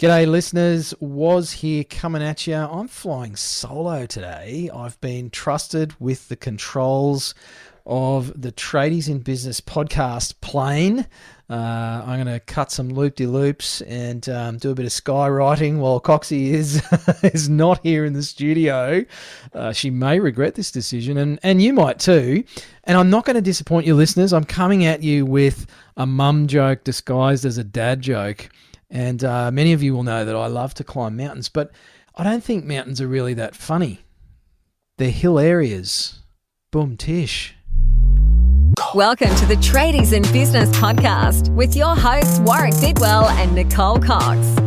G'day, listeners. Waz here coming at you. I'm flying solo today. I've been trusted with the controls of the Tradies in Business podcast plane. Uh, I'm going to cut some loop de loops and um, do a bit of skywriting while Coxie is is not here in the studio. Uh, she may regret this decision, and and you might too. And I'm not going to disappoint you, listeners. I'm coming at you with a mum joke disguised as a dad joke. And uh, many of you will know that I love to climb mountains, but I don't think mountains are really that funny. They're hill areas. Boom, tish. Welcome to the Tradies in Business podcast with your hosts Warwick Bidwell and Nicole Cox.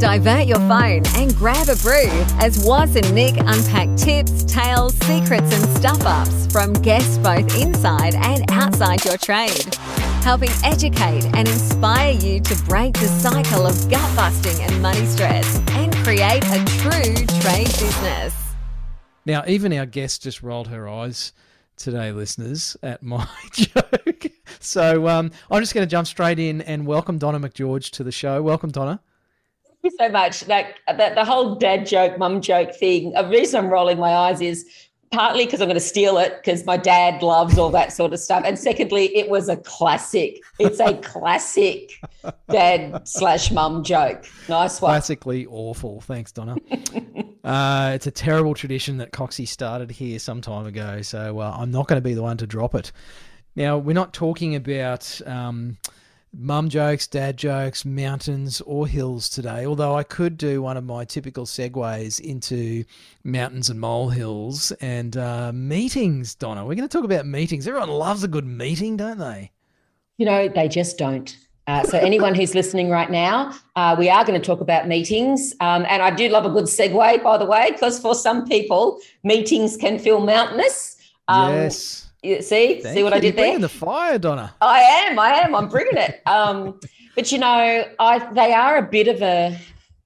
Divert your phone and grab a brew as Waz and Nick unpack tips, tales, secrets, and stuff ups from guests both inside and outside your trade helping educate and inspire you to break the cycle of gut busting and money stress and create a true trade business. Now, even our guest just rolled her eyes today, listeners, at my joke. So um, I'm just going to jump straight in and welcome Donna McGeorge to the show. Welcome, Donna. Thank you so much. That, that the whole dad joke, mum joke thing. The reason I'm rolling my eyes is partly because I'm going to steal it because my dad loves all that sort of stuff. And secondly, it was a classic. It's a classic dad slash mum joke. Nice one. Classically awful. Thanks, Donna. uh, it's a terrible tradition that Coxie started here some time ago. So uh, I'm not going to be the one to drop it. Now, we're not talking about. Um, mum jokes, dad jokes, mountains or hills today. Although I could do one of my typical segues into mountains and molehills and uh, meetings, Donna. We're going to talk about meetings. Everyone loves a good meeting, don't they? You know, they just don't. Uh, so, anyone who's listening right now, uh, we are going to talk about meetings. Um, and I do love a good segue, by the way, because for some people, meetings can feel mountainous. Um, yes you see, Thank see what you. I did You're there? the fire, Donna. I am. I am. I'm bringing it. Um, but you know, I they are a bit of a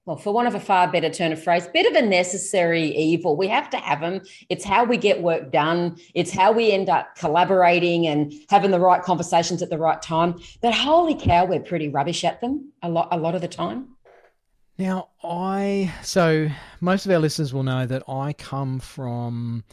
well, for one of a far better turn of phrase, bit of a necessary evil. We have to have them. It's how we get work done. It's how we end up collaborating and having the right conversations at the right time. But holy cow, we're pretty rubbish at them a lot, a lot of the time. Now, I so most of our listeners will know that I come from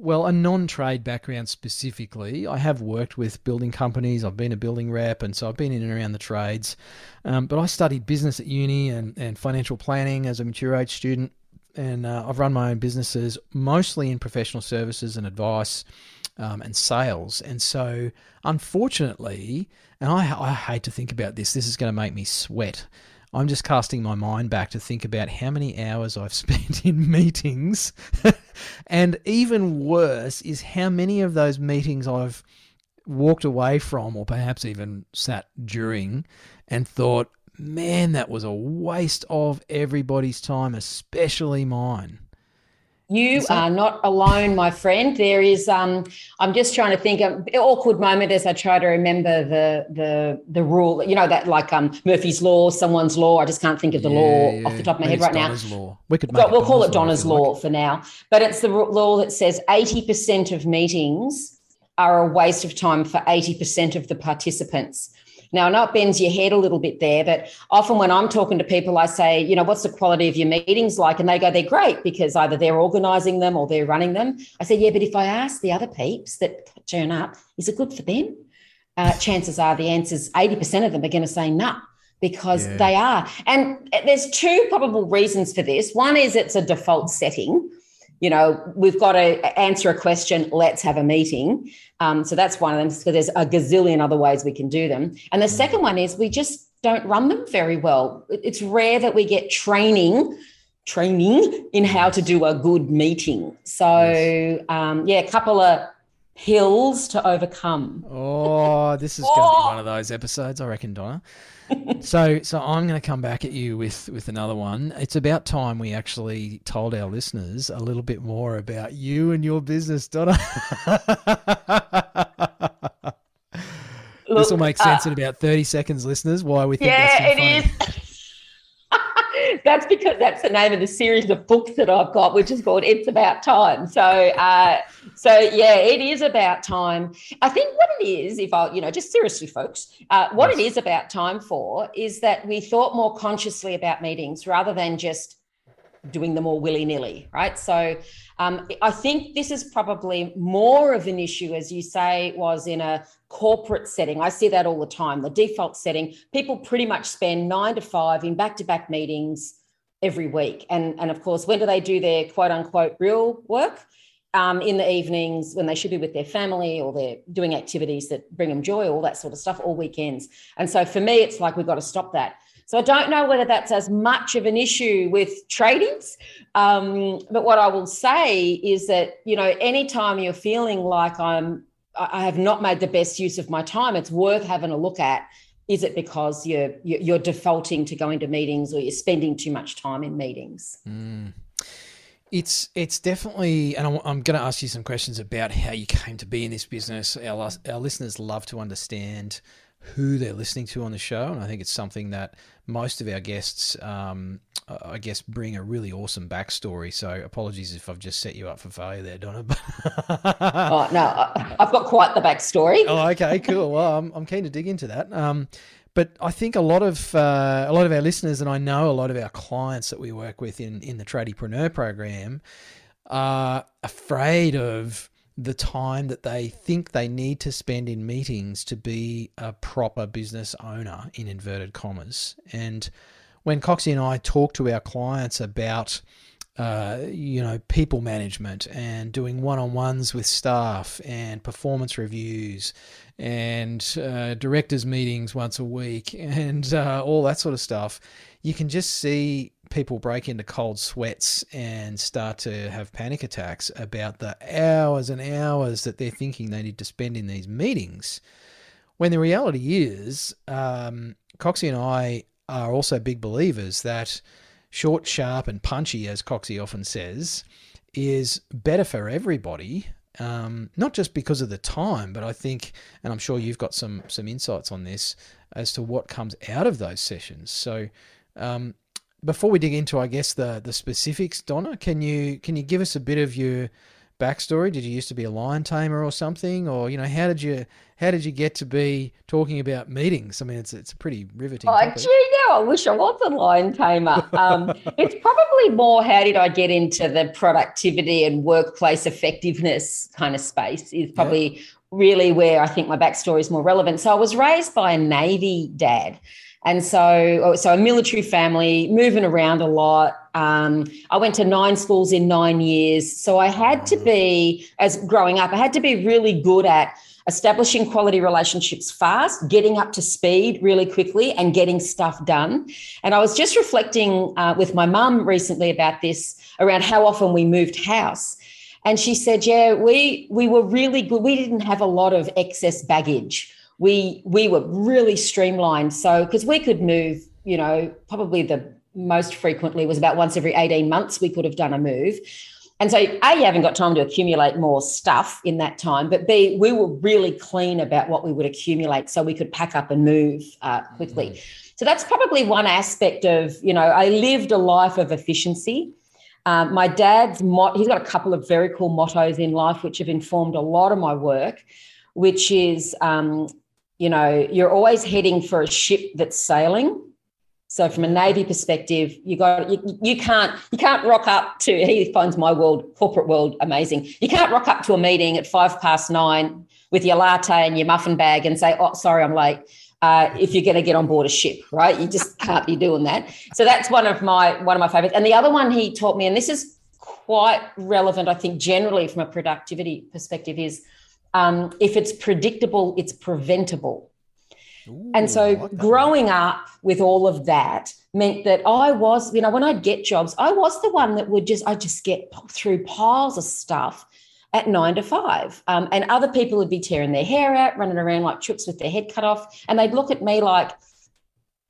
well, a non-trade background specifically. I have worked with building companies. I've been a building rep, and so I've been in and around the trades. Um, but I studied business at uni and, and financial planning as a mature age student, and uh, I've run my own businesses mostly in professional services and advice um, and sales. And so, unfortunately, and I, I hate to think about this, this is going to make me sweat. I'm just casting my mind back to think about how many hours I've spent in meetings. and even worse is how many of those meetings I've walked away from, or perhaps even sat during, and thought, man, that was a waste of everybody's time, especially mine. You that- are not alone, my friend. There is. Um, I'm just trying to think of an awkward moment as I try to remember the the the rule. You know that like um, Murphy's law, someone's law. I just can't think of the yeah, law yeah. off the top of my head right Donna's now. Law. We could we'll call it Donna's law, law for now. But it's the law that says 80% of meetings are a waste of time for 80% of the participants. Now, I know it bends your head a little bit there, but often when I'm talking to people, I say, you know, what's the quality of your meetings like? And they go, they're great because either they're organizing them or they're running them. I said, yeah, but if I ask the other peeps that turn up, is it good for them? Uh, chances are the answers, 80% of them are going to say no because yeah. they are. And there's two probable reasons for this. One is it's a default setting you know, we've got to answer a question, let's have a meeting. Um, so that's one of them. So there's a gazillion other ways we can do them. And the second one is we just don't run them very well. It's rare that we get training training in how to do a good meeting. So um, yeah, a couple of hills to overcome. Oh, this is oh. going to be one of those episodes, I reckon, Donna so so I'm going to come back at you with with another one. It's about time we actually told our listeners a little bit more about you and your business, Donna. this will make sense uh, in about 30 seconds, listeners, why we think yeah, that's it is. that's because that's the name of the series of books that I've got, which is called "It's About Time." So, uh, so yeah, it is about time. I think what it is, if I, you know, just seriously, folks, uh, what yes. it is about time for is that we thought more consciously about meetings rather than just doing them all willy nilly, right? So, um, I think this is probably more of an issue, as you say, Waz in a corporate setting. I see that all the time. The default setting, people pretty much spend nine to five in back to back meetings every week. And, and of course, when do they do their quote unquote real work? Um, in the evenings when they should be with their family or they're doing activities that bring them joy, all that sort of stuff, all weekends. And so for me, it's like we've got to stop that. So I don't know whether that's as much of an issue with tradies. Um, but what I will say is that, you know, anytime you're feeling like I'm, I have not made the best use of my time, it's worth having a look at. Is it because you're you're defaulting to going to meetings or you're spending too much time in meetings? Mm. It's it's definitely, and I'm, I'm, going to ask you some questions about how you came to be in this business. Our our listeners love to understand who they're listening to on the show, and I think it's something that most of our guests, um, I guess, bring a really awesome backstory. So apologies if I've just set you up for failure there, Donna. oh no, I've got quite the backstory. oh, okay, cool. Well, I'm, I'm keen to dig into that. Um, but I think a lot of uh, a lot of our listeners, and I know a lot of our clients that we work with in in the Tradiepreneur program, are afraid of the time that they think they need to spend in meetings to be a proper business owner in inverted commas. And when Coxie and I talk to our clients about uh, you know, people management and doing one-on-ones with staff and performance reviews and uh, directors meetings once a week and uh, all that sort of stuff. You can just see people break into cold sweats and start to have panic attacks about the hours and hours that they're thinking they need to spend in these meetings. When the reality is, um, Coxie and I are also big believers that short, sharp, and punchy, as Coxie often says, is better for everybody. Um, not just because of the time, but I think, and I'm sure you've got some some insights on this as to what comes out of those sessions. So, um, before we dig into, I guess the the specifics, Donna, can you can you give us a bit of your backstory? Did you used to be a lion tamer or something, or you know, how did you how did you get to be talking about meetings? I mean, it's it's a pretty riveting. Oh, topic. gee, no, I wish I was a lion tamer. Um, it's probably more how did I get into the productivity and workplace effectiveness kind of space is probably yeah. really where I think my backstory is more relevant. So I was raised by a Navy dad. And so, oh, so a military family, moving around a lot. Um, I went to nine schools in nine years. So I had to be, as growing up, I had to be really good at establishing quality relationships fast, getting up to speed really quickly, and getting stuff done. And I was just reflecting uh, with my mum recently about this around how often we moved house. And she said, Yeah, we we were really good. We didn't have a lot of excess baggage we we were really streamlined. So because we could move, you know, probably the most frequently was about once every 18 months we could have done a move. And so, A, you haven't got time to accumulate more stuff in that time, but B, we were really clean about what we would accumulate so we could pack up and move uh, quickly. Mm-hmm. So that's probably one aspect of, you know, I lived a life of efficiency. Um, my dad's, mot- he's got a couple of very cool mottos in life which have informed a lot of my work, which is um, you know, you're always heading for a ship that's sailing. So from a navy perspective, you got you, you can't you can't rock up to he finds my world corporate world amazing. You can't rock up to a meeting at five past nine with your latte and your muffin bag and say, "Oh, sorry, I'm late." Uh, if you're going to get on board a ship, right? You just can't be doing that. So that's one of my one of my favorites. And the other one he taught me, and this is quite relevant, I think, generally from a productivity perspective, is um, if it's predictable, it's preventable. Ooh, and so like growing up with all of that meant that I was, you know, when I'd get jobs, I was the one that would just, I just get through piles of stuff at nine to five. Um, and other people would be tearing their hair out, running around like chooks with their head cut off. And they'd look at me like,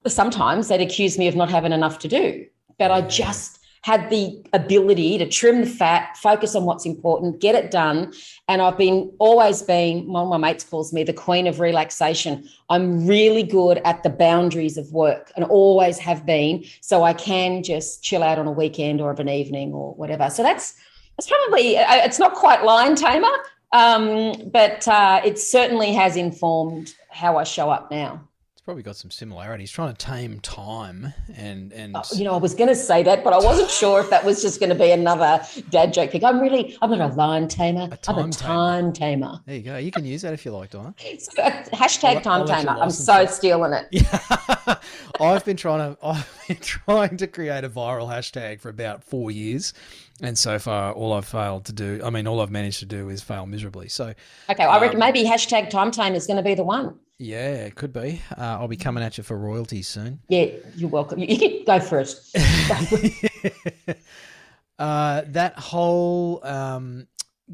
sometimes they'd accuse me of not having enough to do. But I just had the ability to trim the fat, focus on what's important, get it done. And I've been always been, one of my mates calls me the queen of relaxation. I'm really good at the boundaries of work and always have been. So I can just chill out on a weekend or of an evening or whatever. So that's, that's probably, uh, it's not quite lion tamer, um, but uh, it certainly has informed how I show up now probably got some similarities. Trying to tame time and and oh, you know, I was going to say that, but I wasn't sure if that was just going to be another dad joke thing. I'm really, I'm not a lion tamer. A I'm a time tamer. tamer. There you go. You can use that if you like, Donna. So, hashtag I'll, time I'll tamer. I'm so stealing it. Yeah, I've been trying to, I've been trying to create a viral hashtag for about four years. And so far, all I've failed to do, I mean, all I've managed to do is fail miserably. So, okay, I reckon um, maybe hashtag time time is going to be the one. Yeah, it could be. Uh, I'll be coming at you for royalties soon. Yeah, you're welcome. You can go for it. uh, that whole um,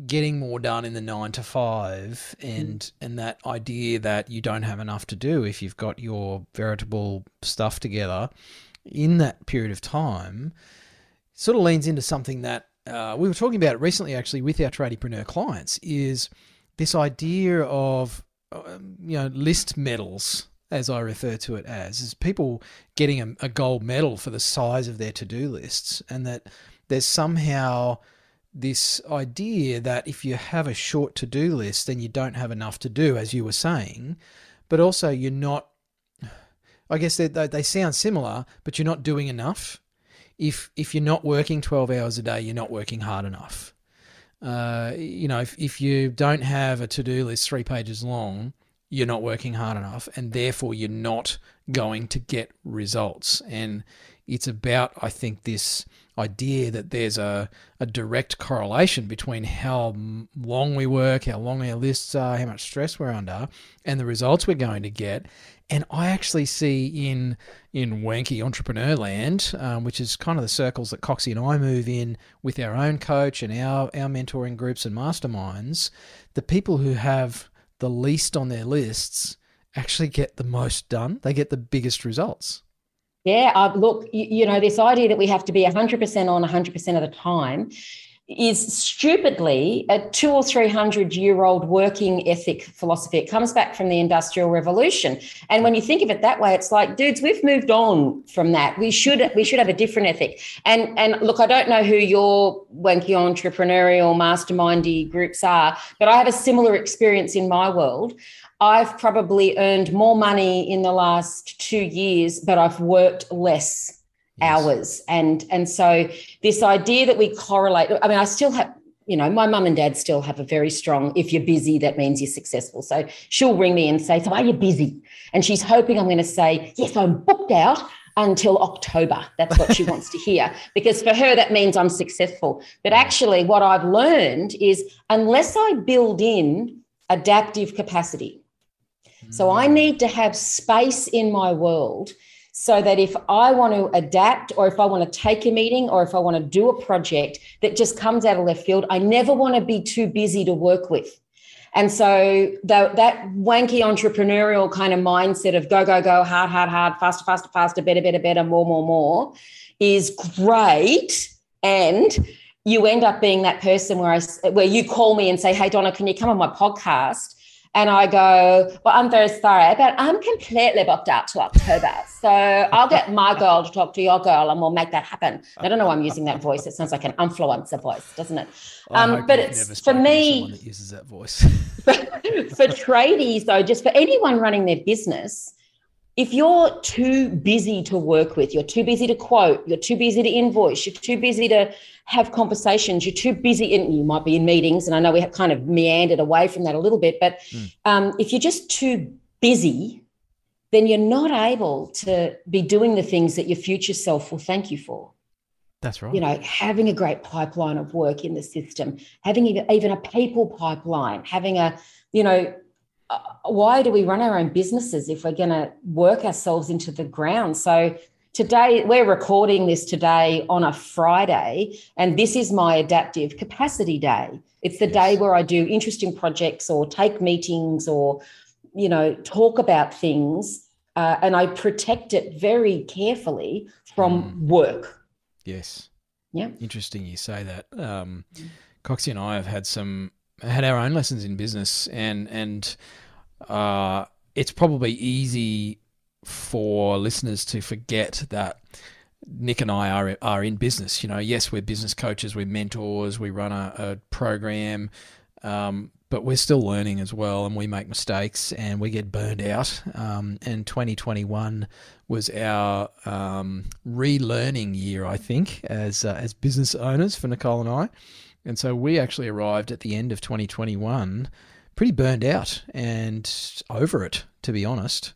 getting more done in the nine to five, and mm. and that idea that you don't have enough to do if you've got your veritable stuff together in that period of time, sort of leans into something that uh, we were talking about recently, actually, with our tradiepreneur clients, is this idea of Uh, um, you know, list medals, as I refer to it as, is people getting a, a gold medal for the size of their to do lists, and that there's somehow this idea that if you have a short to do list, then you don't have enough to do, as you were saying, but also you're not. I guess they, they sound similar, but you're not doing enough. If if you're not working 12 hours a day, you're not working hard enough. Uh, you know, if, if you don't have a to do list three pages long, you're not working hard enough, and therefore you're not going to get results. And it's about, I think, this idea that there's a, a direct correlation between how long we work, how long our lists are, how much stress we're under, and the results we're going to get. And I actually see in in wanky entrepreneur land, um, which is kind of the circles that Coxie and I move in with our own coach and our our mentoring groups and masterminds, the people who have the least on their lists actually get the most done. They get the biggest results. Yeah, uh, look, you, you, know, this idea that we have to be 100% on 100% of the time is stupidly a two or three hundred year old working ethic philosophy. It comes back from the Industrial Revolution, and when you think of it that way, it's like, dudes, we've moved on from that. We should we should have a different ethic. And and look, I don't know who your wanky entrepreneurial mastermindy groups are, but I have a similar experience in my world. I've probably earned more money in the last two years, but I've worked less yes. hours. And and so this idea that we correlate, I mean, I still have, you know, my mum and dad still have a very strong, if you're busy, that means you're successful. So she'll ring me and say, So are you busy? And she's hoping I'm going to say, Yes, I'm booked out until October. That's what she wants to hear because for her, that means I'm successful. But actually, what I've learned is unless I build in adaptive capacity, so I need to have space in my world so that if I want to adapt or if I want to take a meeting or if I want to do a project that just comes out of left field, I never want to be too busy to work with. And so the, that wanky entrepreneurial kind of mindset of go, go, go, hard, hard, hard, faster, faster, faster, better, better, better, more, more, more is great. And you end up being that person where I, where you call me and say, Hey, Donna, can you come on my podcast? And I go, Well, I'm very sorry, but I'm completely booked out to October. So I'll get my girl to talk to your girl and we'll make that happen. I don't know why I'm using that voice. It sounds like an influencer voice, doesn't it? Um, but it's for me. That uses that voice. for, for tradies, though, just for anyone running their business, if you're too busy to work with, you're too busy to quote, you're too busy to invoice, you're too busy to have conversations, you're too busy, and you might be in meetings. And I know we have kind of meandered away from that a little bit, but mm. um, if you're just too busy, then you're not able to be doing the things that your future self will thank you for. That's right. You know, having a great pipeline of work in the system, having even a people pipeline, having a, you know, why do we run our own businesses if we're going to work ourselves into the ground? So today we're recording this today on a Friday, and this is my adaptive capacity day. It's the day where I do interesting projects or take meetings or you know talk about things, uh, and I protect it very carefully from mm. work. Yes. Yeah. Interesting you say that. Um, Coxie and I have had some had our own lessons in business, and and uh, it's probably easy for listeners to forget that Nick and I are are in business. You know, yes, we're business coaches, we're mentors, we run a, a program, um, but we're still learning as well, and we make mistakes and we get burned out. Um, and 2021 was our um, relearning year, I think, as uh, as business owners for Nicole and I. And so we actually arrived at the end of 2021 pretty burned out and over it, to be honest.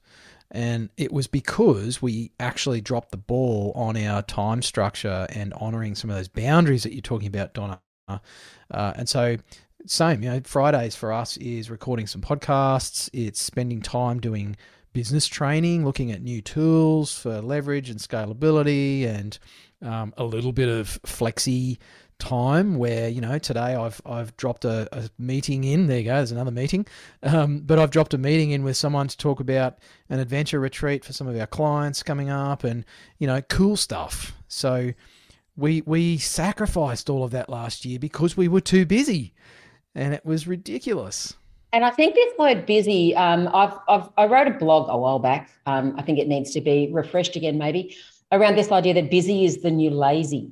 And it was because we actually dropped the ball on our time structure and honoring some of those boundaries that you're talking about, Donna. Uh, and so, same, you know, Fridays for us is recording some podcasts, it's spending time doing business training, looking at new tools for leverage and scalability, and um, a little bit of flexi time where you know today I've I've dropped a, a meeting in. There you go. There's another meeting, um, but I've dropped a meeting in with someone to talk about an adventure retreat for some of our clients coming up, and you know cool stuff. So we we sacrificed all of that last year because we were too busy, and it was ridiculous. And I think this word busy, um, I've, I've, i wrote a blog a while back. Um, I think it needs to be refreshed again, maybe, around this idea that busy is the new lazy.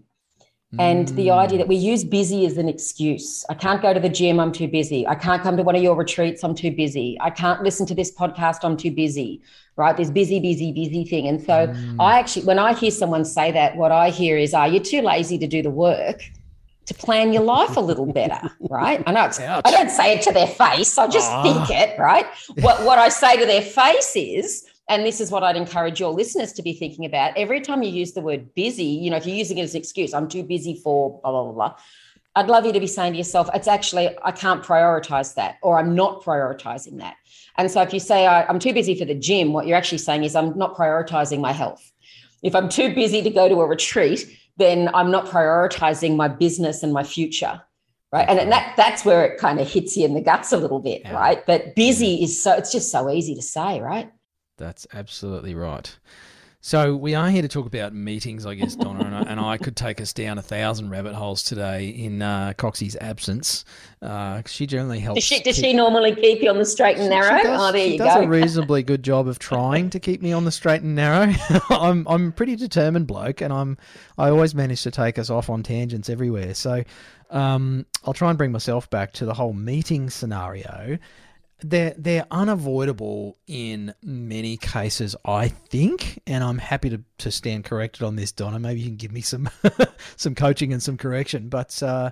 And the idea that we use busy as an excuse. I can't go to the gym, I'm too busy. I can't come to one of your retreats, I'm too busy. I can't listen to this podcast, I'm too busy. Right? This busy, busy, busy thing. And so mm. I actually, when I hear someone say that, what I hear is, are you too lazy to do the work? To plan your life a little better, right? I know it's, I don't say it to their face. I just think it, right? What what I say to their face is, and this is what I'd encourage your listeners to be thinking about. Every time you use the word busy, you know, if you're using it as an excuse, I'm too busy for blah, blah, blah, blah. I'd love you to be saying to yourself, it's actually, I can't prioritize that, or I'm not prioritizing that. And so if you say, I'm too busy for the gym, what you're actually saying is, I'm not prioritizing my health. If I'm too busy to go to a retreat, then I'm not prioritizing my business and my future. Right. And that that's where it kind of hits you in the guts a little bit, yeah. right? But busy is so it's just so easy to say, right? That's absolutely right. So we are here to talk about meetings, I guess, Donna, and, I, and I could take us down a thousand rabbit holes today in uh, Coxie's absence. Uh, she generally helps. Does she, does keep... she normally keep you on the straight and narrow? Does, oh, there you she go. does a reasonably good job of trying to keep me on the straight and narrow. I'm I'm a pretty determined bloke, and I'm I always manage to take us off on tangents everywhere. So um, I'll try and bring myself back to the whole meeting scenario they're they're unavoidable in many cases, I think, and I'm happy to, to stand corrected on this, Donna. Maybe you can give me some some coaching and some correction. But uh,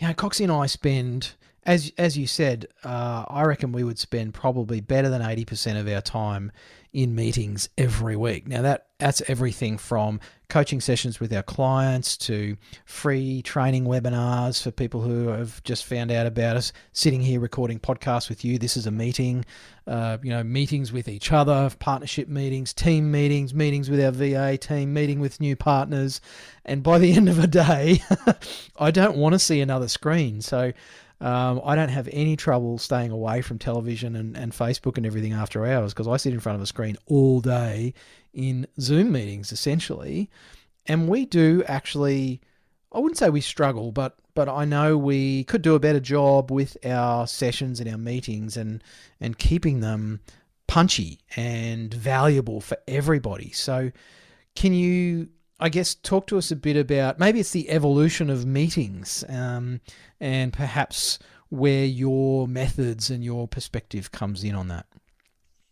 you know, Coxie and I spend, as as you said, uh, I reckon we would spend probably better than eighty percent of our time in meetings every week. Now that that's everything from coaching sessions with our clients to free training webinars for people who have just found out about us. Sitting here recording podcasts with you. This is a meeting. Uh, you know, meetings with each other, partnership meetings, team meetings, meetings with our VA team, meeting with new partners, and by the end of a day, I don't want to see another screen. So um, I don't have any trouble staying away from television and, and Facebook and everything after hours because I sit in front of a screen all day in Zoom meetings essentially. And we do actually, I wouldn't say we struggle, but but I know we could do a better job with our sessions and our meetings and and keeping them punchy and valuable for everybody. So, can you I guess talk to us a bit about maybe it's the evolution of meetings um, and perhaps where your methods and your perspective comes in on that.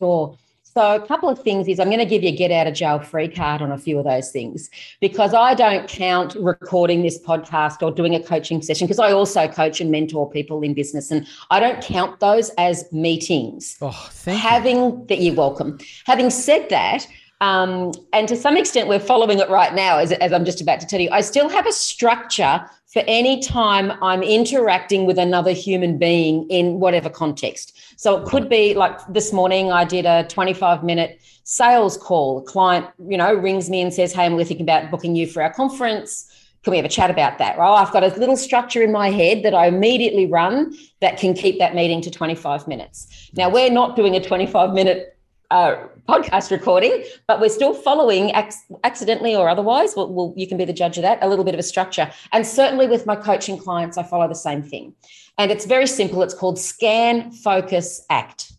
Sure. So, a couple of things is I'm going to give you a get out of jail free card on a few of those things because I don't count recording this podcast or doing a coaching session because I also coach and mentor people in business and I don't count those as meetings. Oh, thank Having you. that you're welcome. Having said that, um, and to some extent, we're following it right now, as, as I'm just about to tell you. I still have a structure for any time I'm interacting with another human being in whatever context. So it could be like this morning, I did a 25 minute sales call. A client, you know, rings me and says, Hey, I'm thinking about booking you for our conference. Can we have a chat about that? Right. I've got a little structure in my head that I immediately run that can keep that meeting to 25 minutes. Now, we're not doing a 25 minute uh, podcast recording, but we're still following ac- accidentally or otherwise. Well, well, you can be the judge of that. A little bit of a structure, and certainly with my coaching clients, I follow the same thing. And it's very simple. It's called Scan, Focus, Act.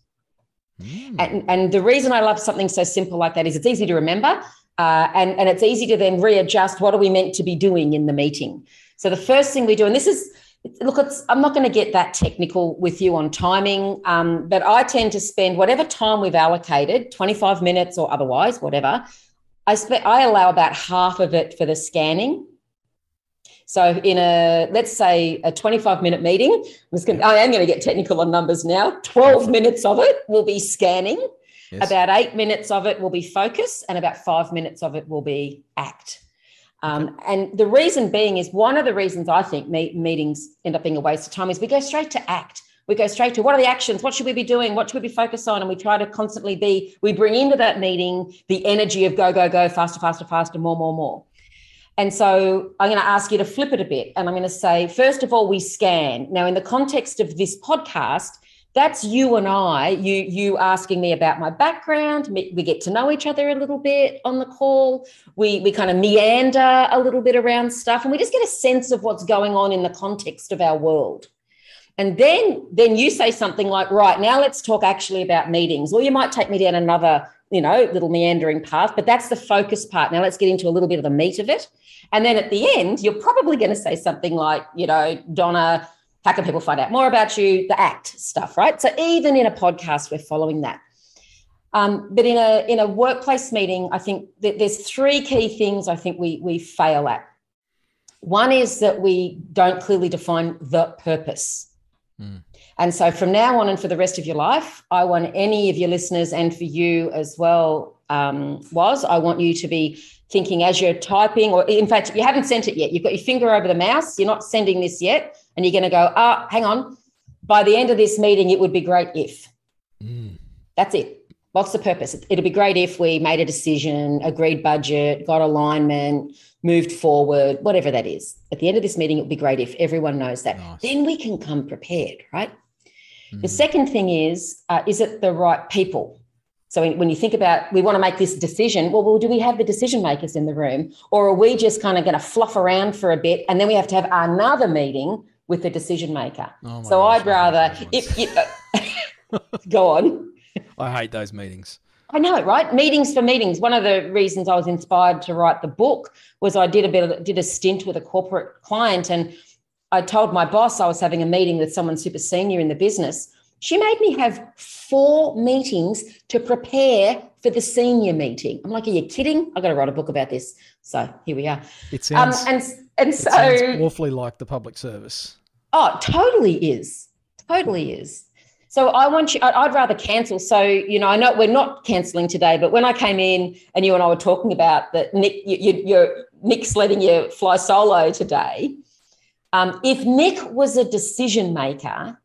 Mm. And, and the reason I love something so simple like that is it's easy to remember. Uh, and, and it's easy to then readjust what are we meant to be doing in the meeting. So the first thing we do, and this is look, it's, I'm not going to get that technical with you on timing, um, but I tend to spend whatever time we've allocated, 25 minutes or otherwise, whatever. I spend, I allow about half of it for the scanning. So in a let's say a 25 minute meeting, I'm going to, I am going to get technical on numbers now. 12 minutes of it will be scanning. Yes. About eight minutes of it will be focus, and about five minutes of it will be act. Um, and the reason being is one of the reasons I think meetings end up being a waste of time is we go straight to act. We go straight to what are the actions? What should we be doing? What should we be focused on? And we try to constantly be, we bring into that meeting the energy of go, go, go, faster, faster, faster, more, more, more. And so I'm going to ask you to flip it a bit. And I'm going to say, first of all, we scan. Now, in the context of this podcast, that's you and I, you you asking me about my background. We get to know each other a little bit on the call. We we kind of meander a little bit around stuff, and we just get a sense of what's going on in the context of our world. And then then you say something like, right now let's talk actually about meetings. Or you might take me down another you know little meandering path, but that's the focus part. Now let's get into a little bit of the meat of it. And then at the end, you're probably going to say something like, you know, Donna, how can people find out more about you? The ACT stuff, right? So even in a podcast, we're following that. Um, but in a in a workplace meeting, I think that there's three key things I think we we fail at. One is that we don't clearly define the purpose. Mm. And so from now on and for the rest of your life, I want any of your listeners and for you as well, um, Waz I want you to be thinking as you're typing, or in fact, you haven't sent it yet. You've got your finger over the mouse. You're not sending this yet and you're going to go, ah, oh, hang on. By the end of this meeting, it would be great if. Mm. That's it. What's the purpose? It'd be great if we made a decision, agreed budget, got alignment, moved forward, whatever that is. At the end of this meeting, it would be great if everyone knows that. Nice. Then we can come prepared, right? Mm. The second thing is, uh, is it the right people? So when you think about we want to make this decision, well, well, do we have the decision makers in the room, or are we just kind of going to fluff around for a bit and then we have to have another meeting with the decision maker. Oh so gosh, I'd rather if you go on. I hate those meetings. I know, right? Meetings for meetings. One of the reasons I was inspired to write the book was I did a bit of did a stint with a corporate client, and I told my boss I was having a meeting with someone super senior in the business. She made me have four meetings to prepare for the senior meeting. I'm like, are you kidding? I've got to write a book about this. So here we are. It sounds um, and and so awfully like the public service. Oh, totally is. Totally is. So I want you, I'd rather cancel. So, you know, I know we're not cancelling today, but when I came in and you and I were talking about that Nick, you, you're, Nick's letting you fly solo today. Um, if Nick was a decision maker,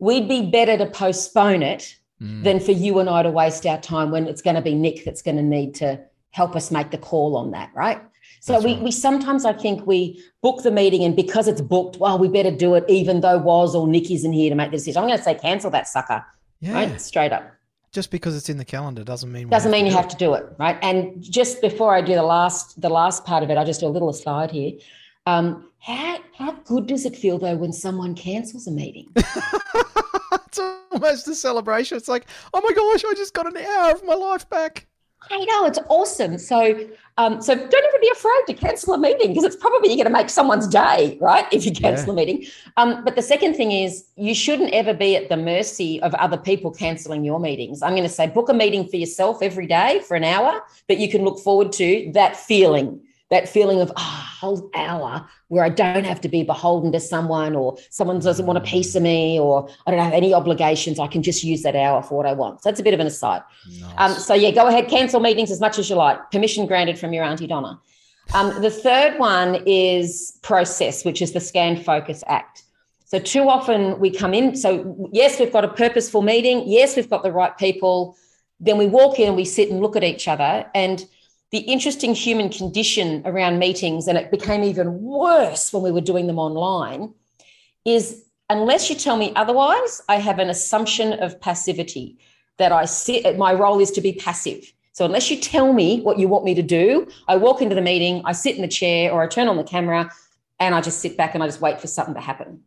we'd be better to postpone it mm. than for you and I to waste our time when it's going to be Nick that's going to need to help us make the call on that, right? So we, right. we sometimes I think we book the meeting and because it's booked, well, we better do it even though Waz or Nick isn't here to make the decision. I'm going to say cancel that sucker. Yeah. Right? Straight up. Just because it's in the calendar doesn't mean doesn't mean you have to do it, right? And just before I do the last the last part of it, I'll just do a little aside here. Um, how how good does it feel though when someone cancels a meeting? it's almost a celebration. It's like, oh my gosh, I just got an hour of my life back. I know it's awesome. So, um, so don't even be afraid to cancel a meeting because it's probably going to make someone's day, right? If you cancel yeah. a meeting. Um, but the second thing is you shouldn't ever be at the mercy of other people canceling your meetings. I'm going to say book a meeting for yourself every day for an hour that you can look forward to. That feeling that feeling of ah, oh, whole hour where I don't have to be beholden to someone or someone doesn't want a piece of me or I don't have any obligations. I can just use that hour for what I want. So that's a bit of an aside. Nice. Um, so yeah, go ahead, cancel meetings as much as you like. Permission granted from your auntie Donna. Um, the third one is process, which is the Scan Focus Act. So too often we come in. So yes, we've got a purposeful meeting. Yes, we've got the right people. Then we walk in, we sit and look at each other, and the interesting human condition around meetings, and it became even worse when we were doing them online, is unless you tell me otherwise, I have an assumption of passivity. that I sit, my role is to be passive. So unless you tell me what you want me to do, I walk into the meeting, I sit in the chair or I turn on the camera and I just sit back and I just wait for something to happen.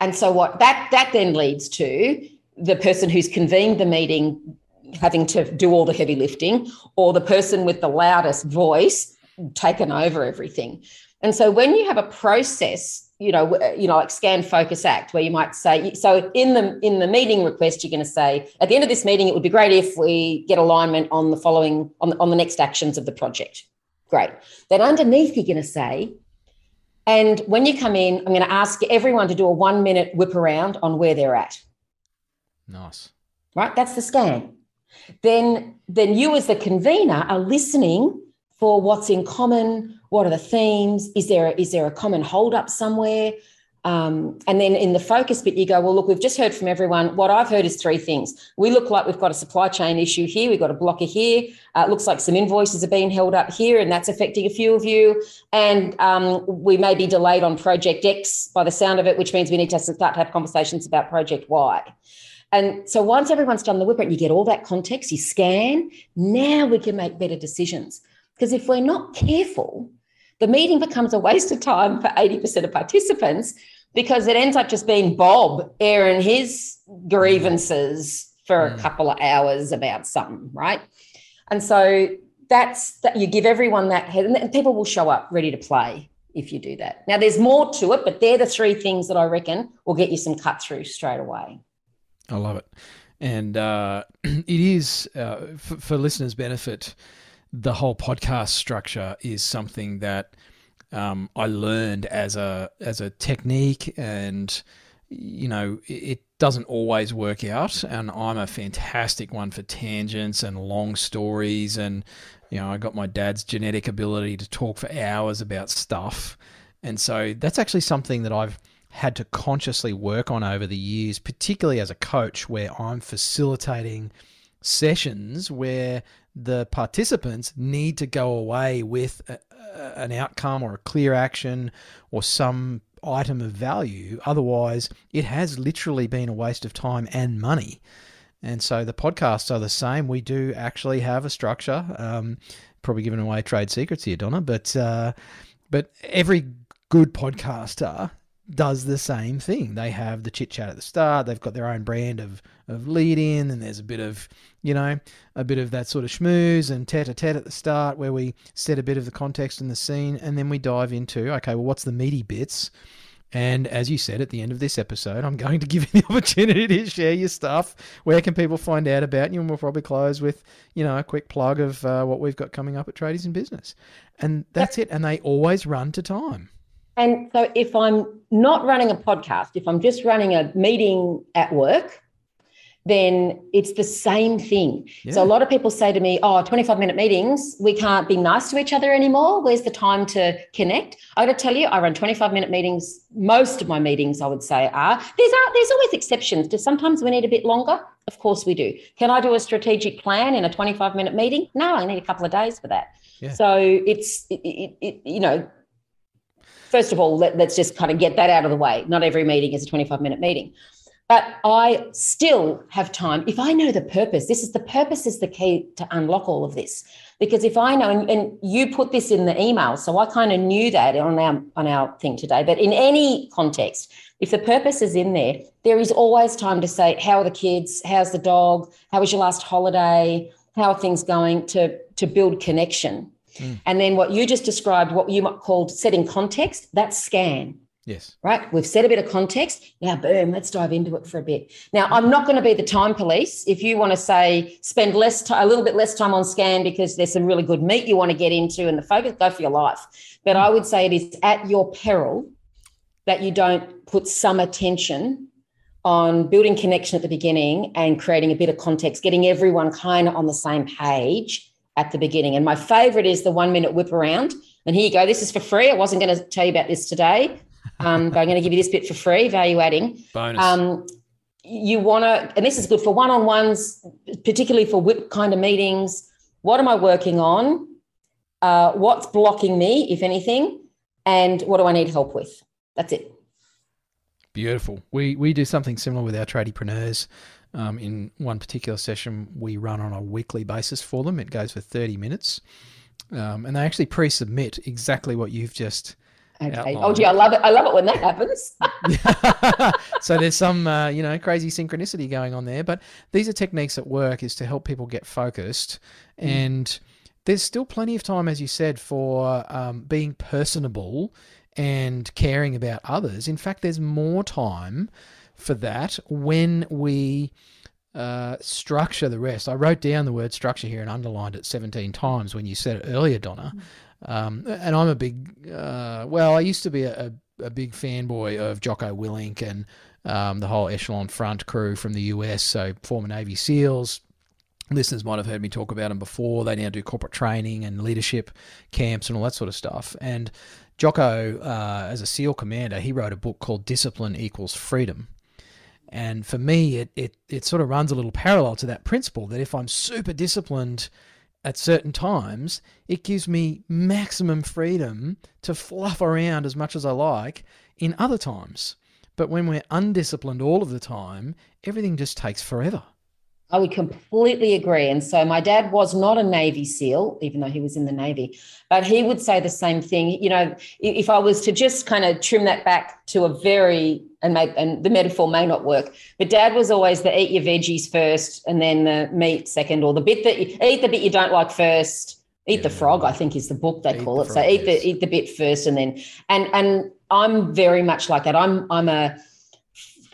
And so what that that then leads to the person who's convened the meeting having to do all the heavy lifting or the person with the loudest voice taken over everything. And so when you have a process, you know, you know, like scan, focus, act, where you might say, so in the in the meeting request, you're going to say, at the end of this meeting, it would be great if we get alignment on the following on, on the next actions of the project. Great. Then underneath, you're going to say, and when you come in, I'm going to ask everyone to do a one minute whip around on where they're at. Nice. Right? That's the scan. Then, then you as the convener are listening for what's in common, what are the themes, is there a, is there a common hold up somewhere? Um, and then in the focus bit, you go, well, look, we've just heard from everyone. What I've heard is three things. We look like we've got a supply chain issue here. We've got a blocker here. Uh, it looks like some invoices are being held up here, and that's affecting a few of you. And um, we may be delayed on project X by the sound of it, which means we need to start to have conversations about project Y. And so once everyone's done the whip and you get all that context, you scan, now we can make better decisions. Because if we're not careful, the meeting becomes a waste of time for 80% of participants because it ends up just being Bob airing his grievances for a mm. couple of hours about something, right? And so that's that you give everyone that head, and people will show up ready to play if you do that. Now, there's more to it, but they're the three things that I reckon will get you some cut through straight away. I love it. And uh, it is, uh, for, for listeners' benefit, the whole podcast structure is something that um, I learned as a as a technique, and you know it doesn't always work out. And I'm a fantastic one for tangents and long stories, and you know I got my dad's genetic ability to talk for hours about stuff, and so that's actually something that I've had to consciously work on over the years, particularly as a coach, where I'm facilitating sessions where the participants need to go away with a, a, an outcome or a clear action or some item of value. Otherwise, it has literally been a waste of time and money. And so the podcasts are the same. We do actually have a structure. Um, probably giving away trade secrets here, Donna, but uh, but every good podcaster does the same thing. They have the chit chat at the start. They've got their own brand of of lead in, and there's a bit of you know a bit of that sort of schmooze and tete a tete at the start where we set a bit of the context and the scene, and then we dive into okay, well, what's the meaty bits? And as you said at the end of this episode, I'm going to give you the opportunity to share your stuff. Where can people find out about you? And we'll probably close with, you know, a quick plug of uh, what we've got coming up at Tradies in Business. And that's it. And they always run to time. And so if I'm not running a podcast, if I'm just running a meeting at work, then it's the same thing. Yeah. So a lot of people say to me, "Oh, 25 minute meetings, we can't be nice to each other anymore. Where's the time to connect?" I got to tell you, I run 25 minute meetings. Most of my meetings, I would say, are there's are, there's always exceptions. Do sometimes we need a bit longer? Of course we do. Can I do a strategic plan in a 25 minute meeting? No, I need a couple of days for that. Yeah. So it's it, it, it, you know first of all, let, us just kind of get that out of the way. Not every meeting is a 25 minute meeting. But I still have time. If I know the purpose, this is the purpose is the key to unlock all of this. Because if I know, and, and you put this in the email, so I kind of knew that on our on our thing today. But in any context, if the purpose is in there, there is always time to say, "How are the kids? How's the dog? How was your last holiday? How are things going?" To to build connection. Mm. And then what you just described, what you might call setting context, that's scan. Yes. Right. We've set a bit of context. Now, boom, let's dive into it for a bit. Now, I'm not going to be the time police. If you want to say spend less time, a little bit less time on scan because there's some really good meat you want to get into and the focus, go for your life. But I would say it is at your peril that you don't put some attention on building connection at the beginning and creating a bit of context, getting everyone kind of on the same page at the beginning. And my favorite is the one minute whip around. And here you go. This is for free. I wasn't going to tell you about this today, um, but I'm going to give you this bit for free, value adding. Bonus. Um, you want to, and this is good for one on ones, particularly for whip kind of meetings. What am I working on? Uh, what's blocking me, if anything? And what do I need help with? That's it. Beautiful. We we do something similar with our tradiepreneurs Um, in one particular session, we run on a weekly basis for them. It goes for 30 minutes. Um, and they actually pre submit exactly what you've just. Okay. outlined. Oh, gee, I love it. I love it when that happens. so there's some, uh, you know, crazy synchronicity going on there. But these are techniques at work is to help people get focused. And there's still plenty of time, as you said, for um, being personable and caring about others. In fact, there's more time for that when we uh, structure the rest. I wrote down the word structure here and underlined it 17 times when you said it earlier, Donna. Um, and I'm a big, uh, well, I used to be a, a, a big fanboy of Jocko Willink and um, the whole Echelon Front crew from the US, so former Navy SEALs. Listeners might have heard me talk about them before. They now do corporate training and leadership camps and all that sort of stuff. And Jocko, uh, as a SEAL commander, he wrote a book called Discipline Equals Freedom. And for me, it, it, it sort of runs a little parallel to that principle that if I'm super disciplined at certain times, it gives me maximum freedom to fluff around as much as I like in other times. But when we're undisciplined all of the time, everything just takes forever. I would completely agree. And so my dad was not a Navy SEAL, even though he was in the Navy, but he would say the same thing. You know, if I was to just kind of trim that back to a very, and, may, and the metaphor may not work, but dad was always the eat your veggies first and then the meat second, or the bit that you eat the bit you don't like first. Eat Yeah. the frog, I think is the book they Eat call the it. so eat yes. the eat the bit first and then and and I'm very much like that. I'm I'm a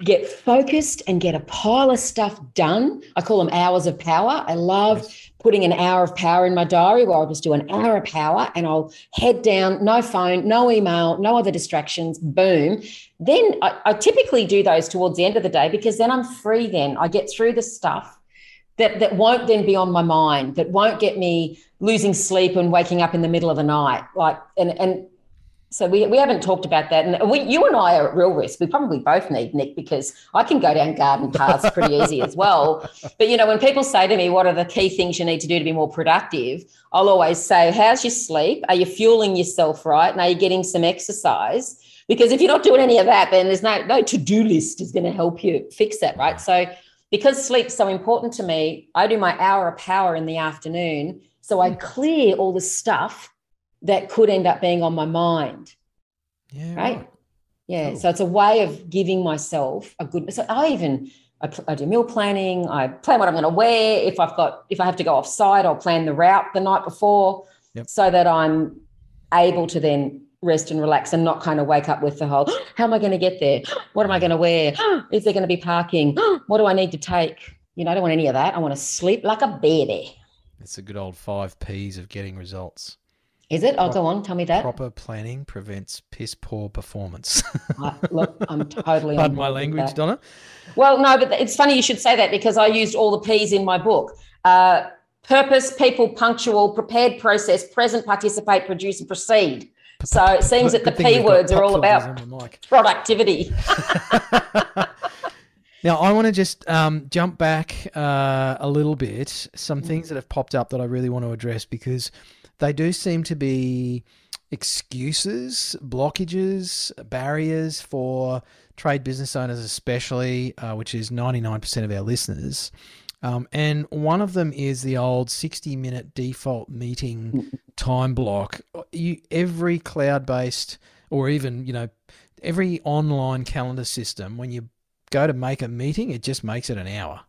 get focused and get a pile of stuff done. I call them hours of power. I love putting an hour of power in my diary where I'll just do an hour of power and I'll head down, no phone, no email, no other distractions, boom. Then I, I typically do those towards the end of the day because then I'm free then. I get through the stuff that, that won't then be on my mind, that won't get me losing sleep and waking up in the middle of the night. Like, and, and so we, we haven't talked about that. And we, you and I are at real risk. We probably both need Nick because I can go down garden paths pretty easy as well. But, you know, when people say to me, what are the key things you need to do to be more productive? I'll always say, how's your sleep? Are you fueling yourself right? And are you getting some exercise? Because if you're not doing any of that, then there's no, no to-do list is going to help you fix that, right? So because sleep's so important to me, I do my hour of power in the afternoon. So I mm. clear all the stuff that could end up being on my mind. Yeah. Right. Yeah. Cool. So it's a way of giving myself a good. So I even I, I do meal planning. I plan what I'm going to wear. If I've got if I have to go off site, I'll plan the route the night before, Yep. so that I'm able to then rest and relax and not kind of wake up with the whole how am I going to get there? What am I going to wear? Is there going to be parking? What do I need to take? You know, I don't want any of that. I want to sleep like a baby. It's a good old five P's of getting results. Is it? Oh, go on. Tell me that. Proper planning prevents piss poor performance. I, look, I'm totally. on Pardon my language. Donna. Well, no, but it's funny you should say that because I used all the P's in my book. Uh, purpose, people, punctual, prepared, process, present, participate, produce, and proceed. So it seems that the P words are all about on the mic. productivity. Now, I want to just um, jump back uh, a little bit. Some things that have popped up that I really want to address because they do seem to be excuses, blockages, barriers for trade business owners, especially, uh, which is 99% of our listeners. Um, and one of them is the old 60 minute default meeting time block. You, every cloud based or even, you know, every online calendar system, when you go to make a meeting, it just makes it an hour.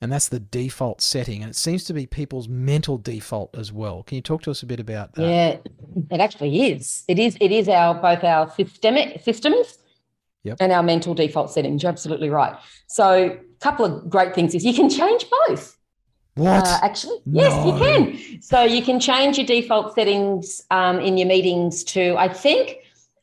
And that's the default setting. And it seems to be people's mental default as well. Can you talk to us a bit about that? Yeah, it actually is. It is. It is our both our systemic systems Yep. and our mental default settings. You're absolutely right. So, a couple of great things is you can change both. What? Uh, actually, yes, you can. So you can change your default settings um, in your meetings to. I think.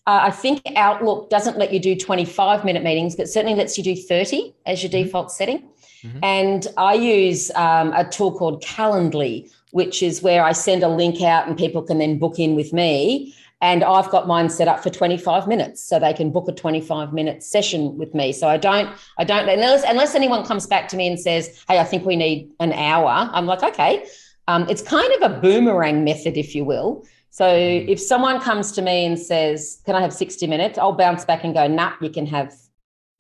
Uh, I think Outlook doesn't let you do 25 minute meetings, but certainly lets you do 30 as your default setting. Mhm. And I use um, a tool called Calendly, which is where I send a link out and people can then book in with me. And I've got mine set up for 25 minutes, so they can book a 25 minute session with me. So I don't, I don't unless unless anyone comes back to me and says, "Hey, I think we need an hour." I'm like, okay. Um, it's kind of a boomerang method, if you will. So if someone comes to me and says, "Can I have 60 minutes?" I'll bounce back and go, "Nah, you can have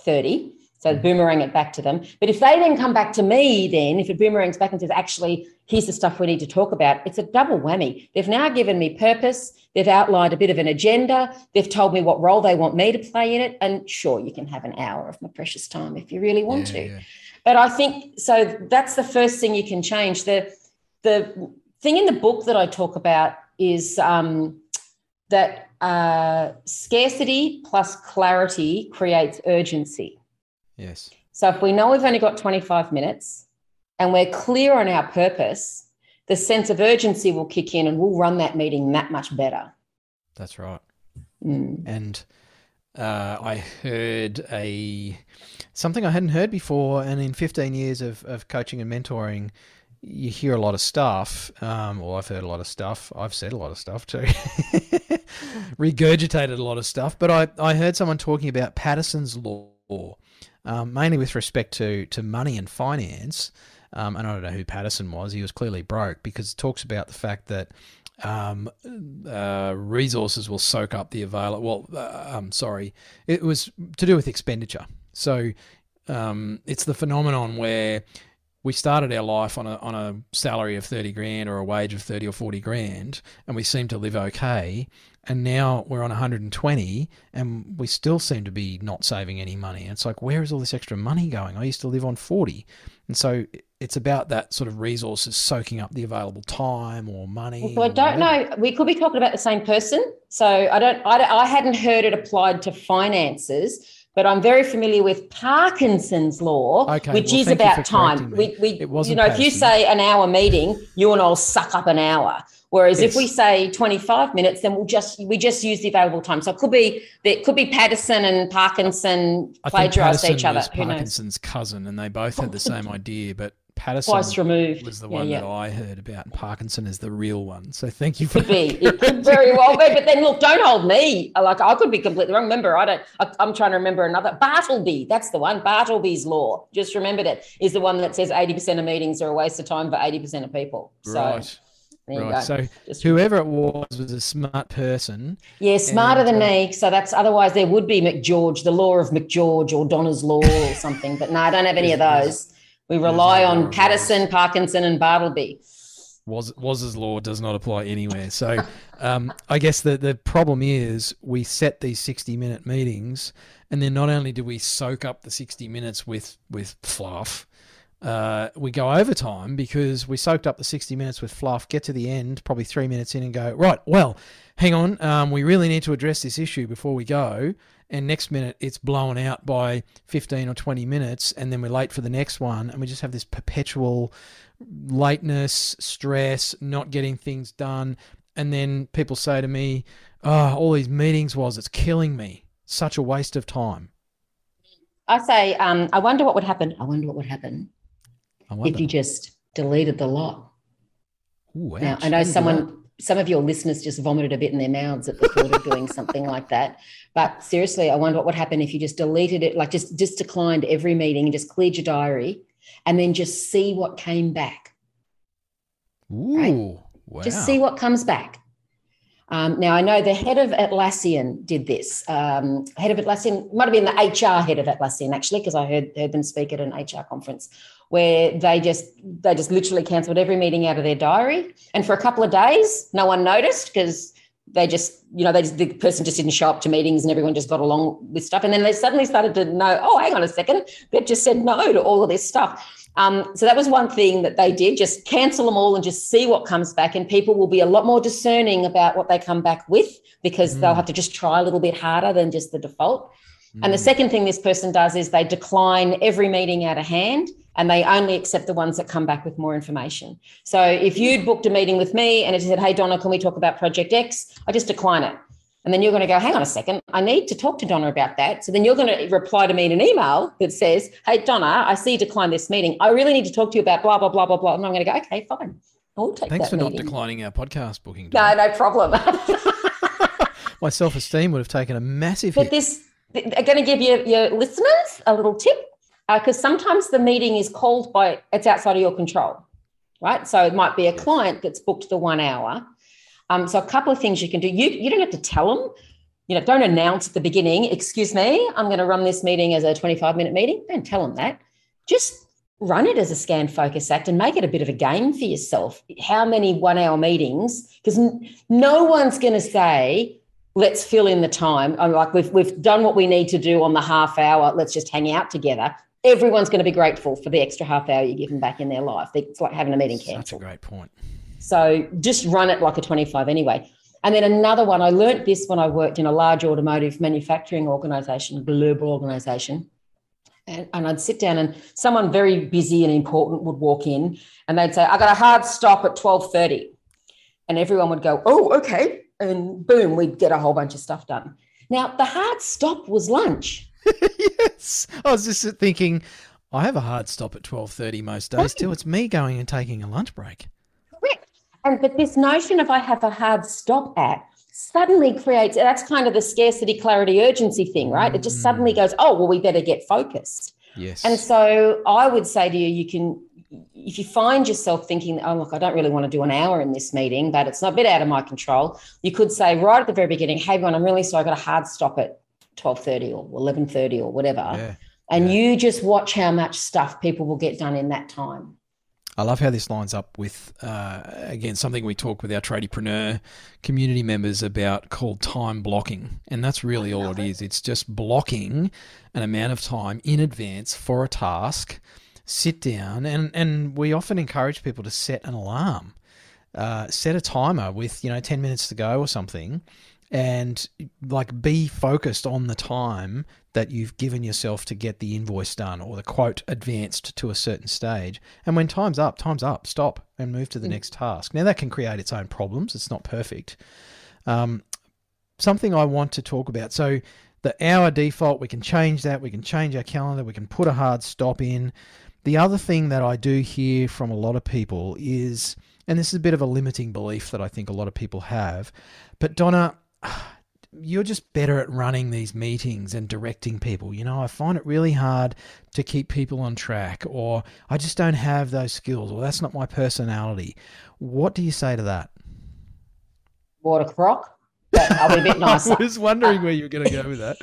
30." So boomerang it back to them. But if they then come back to me, then if it boomerangs back and says, actually, here's the stuff we need to talk about, it's a double whammy. They've now given me purpose. They've outlined a bit of an agenda. They've told me what role they want me to play in it. And sure, you can have an hour of my precious time if you really want Yeah, to. yeah. But I think so that's the first thing you can change. The the thing in the book that I talk about is um, that uh, scarcity plus clarity creates urgency. Yes. So if we know we've only got 25 minutes and we're clear on our purpose, the sense of urgency will kick in and we'll run that meeting that much better. That's right. Mm. and uh, I heard a something I hadn't heard before. And in 15 years of, of coaching and mentoring, you hear a lot of stuff. Um, well, I've heard a lot of stuff. I've said a lot of stuff too. Regurgitated a lot of stuff. But I, I heard someone talking about Patterson's law, um, mainly with respect to, to money and finance. Um, and I don't know who Patterson was. He was clearly broke because it talks about the fact that um, uh, resources will soak up the available. Well, uh, I'm sorry, it was to do with expenditure. So um, it's the phenomenon where we started our life on a on a salary of thirty grand or a wage of thirty or forty grand, and we seem to live okay. And now we're on 120, and we still seem to be not saving any money. And it's like, where is all this extra money going? I used to live on 40, and so it's about that sort of resources soaking up the available time or money. So I don't whatever. know. We could be talking about the same person. So I don't. I, don't- I hadn't heard it applied to finances, but I'm very familiar with Parkinson's law, Okay, which well, is about time. We, we, It wasn't you know, if you say an hour meeting, you and I'll suck up an hour. Whereas if we say 25 minutes, then we'll just we just use the available time. So it could be it could be Patterson and Parkinson plagiarized Patterson each other. was Who knows? Parkinson's cousin, and they both had the same idea. But Patterson Twice removed. was the one yeah. that I heard about. and Parkinson is the real one. So thank you for Could be. It could very well be. But then look, don't hold me. Like I could be completely wrong. Remember, I don't. I, I'm trying to remember another. Bartleby. That's the one. Bartleby's law. Just remembered it. Is the one that says 80% of meetings are a waste of time for 80% of people. So right. right. So Just- whoever it was was a smart person. yeah, smarter and, than uh, me. So that's otherwise there would be McGeorge, the law of McGeorge or Donna's law or something. But no, I don't have any of those. We rely on Patterson, Parkinson, and Bartleby. Was Waz's law does not apply anywhere. So um, I guess the the problem is we set these sixty minute meetings, and then not only do we soak up the sixty minutes with with fluff, uh, we go overtime because we soaked up the 60 minutes with fluff, get to the end, probably three minutes in, and go, right, well, hang on, um, we really need to address this issue before we go. And next minute, it's blown out by 15 or 20 minutes, and then we're late for the next one. And we just have this perpetual lateness, stress, not getting things done. And then people say to me, oh, all these meetings was, it's killing me. Such a waste of time. I say, um, I wonder what would happen. I wonder what would happen if you just deleted the lot. Ooh, Now. I know How do you do that? someone, some of your listeners just vomited a bit in their mouths at the thought of doing something like that. But seriously, I wonder what would happen if you just deleted it, like just just declined every meeting and just cleared your diary, and then just see what came back. Ooh, wow. Just see what comes back. Um, now, I know the head of Atlassian did this. Um, head of Atlassian might have been the HR head of Atlassian actually, because I heard heard them speak at an HR conference where they just they just literally cancelled every meeting out of their diary, and for a couple of days, no one noticed because they just you know they just, the person just didn't show up to meetings and everyone just got along with stuff, and then they suddenly started to know, oh, hang on a second, they've just said no to all of this stuff. Um, so that was one thing that they did just cancel them all and just see what comes back. And people will be a lot more discerning about what they come back with because they'll Mm. have to just try a little bit harder than just the default. And the Mm. second thing this person does is they decline every meeting out of hand and they only accept the ones that come back with more information. So if you'd booked a meeting with me and it said, Hey, Donna, can we talk about Project X? I just decline it. And then you're going to go, hang on a second, I need to talk to Donna about that. So then you're going to reply to me in an email that says, Hey, Donna, I see you declined this meeting. I really need to talk to you about blah, blah, blah, blah, blah. And I'm going to go, Okay, fine. I'll take Thanks for not declining our podcast booking. No, no problem. My self esteem would have taken a massive But hit. this, I'm going to give you, your listeners a little tip uh, because sometimes the meeting is called by, it's outside of your control, right? So it might be a client that's booked the one hour. Um, so a couple of things you can do. You, you don't have to tell them, you know, don't announce at the beginning, excuse me, I'm going to run this meeting as a 25 minute meeting. Don't tell them that. Just run it as a scan focus act and make it a bit of a game for yourself. How many one hour meetings? Because no one's going to say, let's fill in the time. I'm like, we've, we've done what we need to do on the half hour. Let's just hang out together. Everyone's going to be grateful for the extra half hour you give them back in their life. It's like having a meeting cancelled. That's a great point. So just run it like a 25 anyway. And then another one, I learnt this when I worked in a large automotive manufacturing organization, a global organization. And, and, I'd sit down and someone very busy and important would walk in and they'd say, I got a hard stop at 1230. And everyone would go, oh, okay. And boom, we'd get a whole bunch of stuff done. Now, the hard stop was lunch. yes. I was just thinking, I have a hard stop at 1230 most days still. It's me going and taking a lunch break. And but this notion of I have a hard stop at suddenly creates that's kind of the scarcity, clarity, urgency thing, right? Mm. It just suddenly mm. goes, oh, well, we better get focused. Yes. And so I would say to you, you can if you find yourself thinking, oh, look, I don't really want to do an hour in this meeting, but it's not a bit out of my control, you could say right at the very beginning, hey, everyone, I'm really sorry, I got a hard stop at 12.30 or 11.30 or whatever. Yeah. And yeah. you just watch how much stuff people will get done in that time. I love how this lines up with, uh, again, something we talk with our tradiepreneur community members about called time blocking. And that's really all it, is. It's just blocking an amount of time in advance for a task, sit down, and, and we often encourage people to set an alarm. Uh, set a timer with, you know, 10 minutes to go or something and like be focused on the time that you've given yourself to get the invoice done or the quote advanced to a certain stage. And when time's up, time's up, stop and move to the mm. next task. Now, that can create its own problems. It's not perfect. Um, something I want to talk about. So, the hour default, we can change that. We can change our calendar. We can put a hard stop in. The other thing that I do hear from a lot of people is, and this is a bit of a limiting belief that I think a lot of people have, but Donna, you're just better at running these meetings and directing people. You know, I find it really hard to keep people on track, or I just don't have those skills, or that's not my personality. What do you say to that? Water crock. I'll be a bit nicer. I was wondering where you were going to go with that.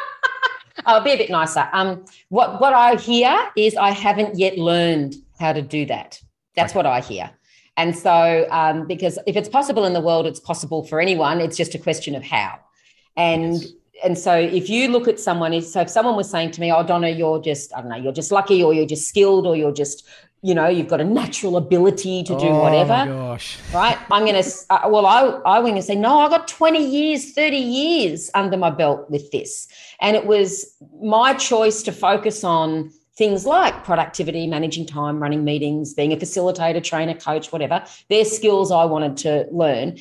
I'll be a bit nicer. Um, what what I hear is I haven't yet learned how to do that. That's okay. what I hear. And so, um, because if it's possible in the world, it's possible for anyone. It's just a question of how. And yes. and so, if you look at someone, if so if someone was saying to me, "Oh, Donna, you're just I don't know, you're just lucky, or you're just skilled, or you're just you know, you've got a natural ability to do oh whatever." gosh! Right? I'm going to uh, well, I I going to say, "No, I got 20 years, 30 years under my belt with this," and it was my choice to focus on things like productivity, managing time, running meetings, being a facilitator, trainer, coach, whatever. They're skills I wanted to learn.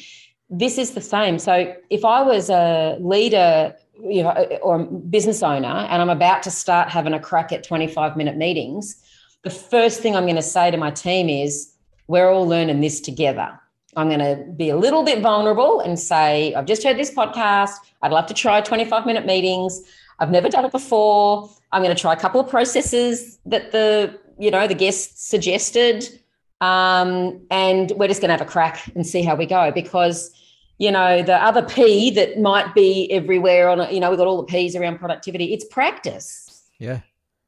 This is the same. So if I was a leader, you know, or a business owner, and I'm about to start having a crack at 25 minute meetings, the first thing I'm going to say to my team is, we're all learning this together. I'm going to be a little bit vulnerable and say, I've just heard this podcast. I'd love to try 25 minute meetings. I've never done it before. I'm going to try a couple of processes that the you know the guests suggested, um, and we're just going to have a crack and see how we go because you know the other P that might be everywhere on you know we've got all the P's around productivity. It's practice. Yeah.